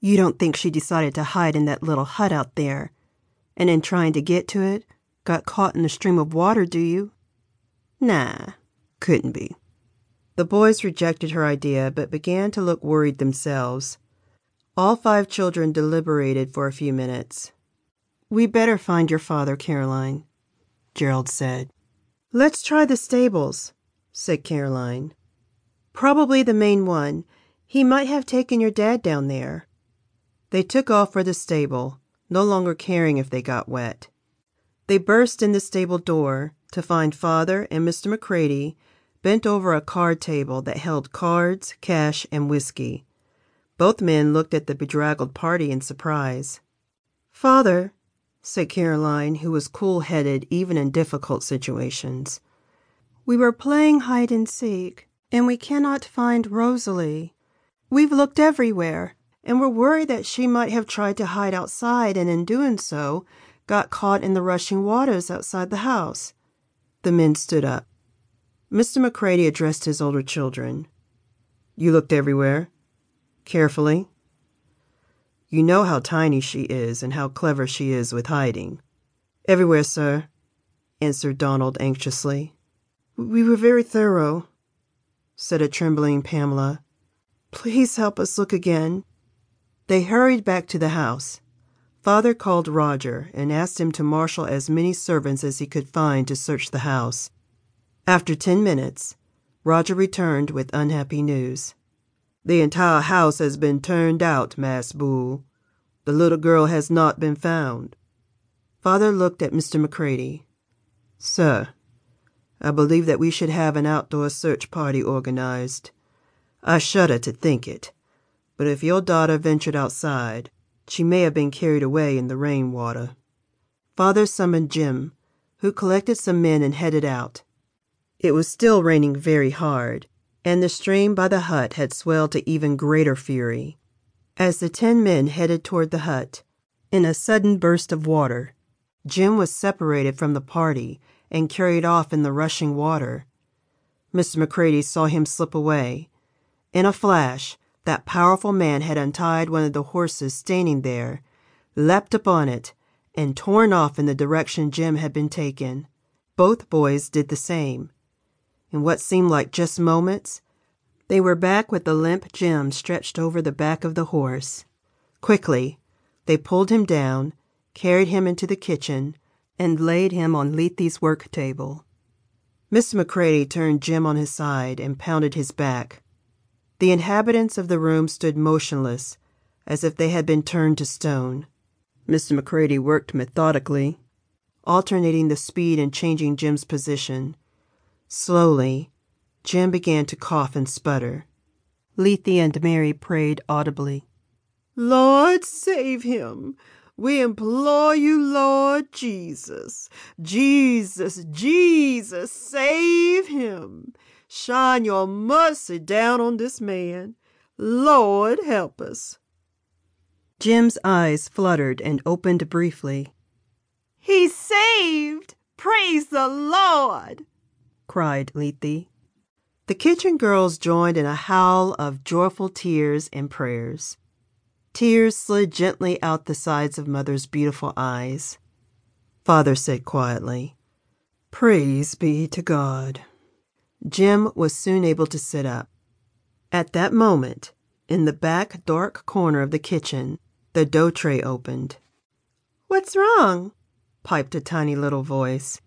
You don't think she decided to hide in that little hut out there, and in trying to get to it, got caught in the stream of water, do you? Nah, couldn't be. The boys rejected her idea but began to look worried themselves. All five children deliberated for a few minutes. We better find your father, Caroline, Gerald said. Let's try the stables, said Caroline. Probably the main one. He might have taken your dad down there. They took off for the stable, no longer caring if they got wet. They burst in the stable door to find Father and Mr. McCready bent over a card table that held cards, cash, and whiskey. Both men looked at the bedraggled party in surprise. Father, said Caroline, who was cool headed even in difficult situations, we were playing hide and seek, and we cannot find Rosalie. We've looked everywhere, and we're worried that she might have tried to hide outside and in doing so got caught in the rushing waters outside the house. The men stood up. Mr. McCready addressed his older children. You looked everywhere? Carefully? You know how tiny she is and how clever she is with hiding. Everywhere, sir, answered Donald anxiously. We were very thorough, said a trembling Pamela. Please help us look again. They hurried back to the house. Father called Roger and asked him to marshal as many servants as he could find to search the house. After ten minutes, Roger returned with unhappy news. The entire house has been turned out, Mass Bull. The little girl has not been found. Father looked at Mr. McCready. Sir, I believe that we should have an outdoor search party organized. I shudder to think it, but if your daughter ventured outside, she may have been carried away in the rain water. Father summoned Jim, who collected some men and headed out. It was still raining very hard, and the stream by the hut had swelled to even greater fury. As the ten men headed toward the hut, in a sudden burst of water, Jim was separated from the party and carried off in the rushing water. Mr. McCready saw him slip away. In a flash, that powerful man had untied one of the horses standing there, leapt upon it, and torn off in the direction Jim had been taken. Both boys did the same. In what seemed like just moments, they were back with the limp Jim stretched over the back of the horse. Quickly, they pulled him down, carried him into the kitchen, and laid him on Lethe's work table. Miss McCready turned Jim on his side and pounded his back. The inhabitants of the room stood motionless, as if they had been turned to stone. Mr. McCready worked methodically, alternating the speed and changing Jim's position. Slowly, Jim began to cough and sputter. Lethe and Mary prayed audibly. Lord, save him. We implore you, Lord Jesus. Jesus, Jesus, save him. Shine your mercy down on this man. Lord, help us. Jim's eyes fluttered and opened briefly. He's saved! Praise the Lord! cried Lethe. The kitchen girls joined in a howl of joyful tears and prayers. Tears slid gently out the sides of Mother's beautiful eyes. Father said quietly, Praise be to God. Jim was soon able to sit up. At that moment, in the back dark corner of the kitchen, the dough tray opened. What's wrong? piped a tiny little voice.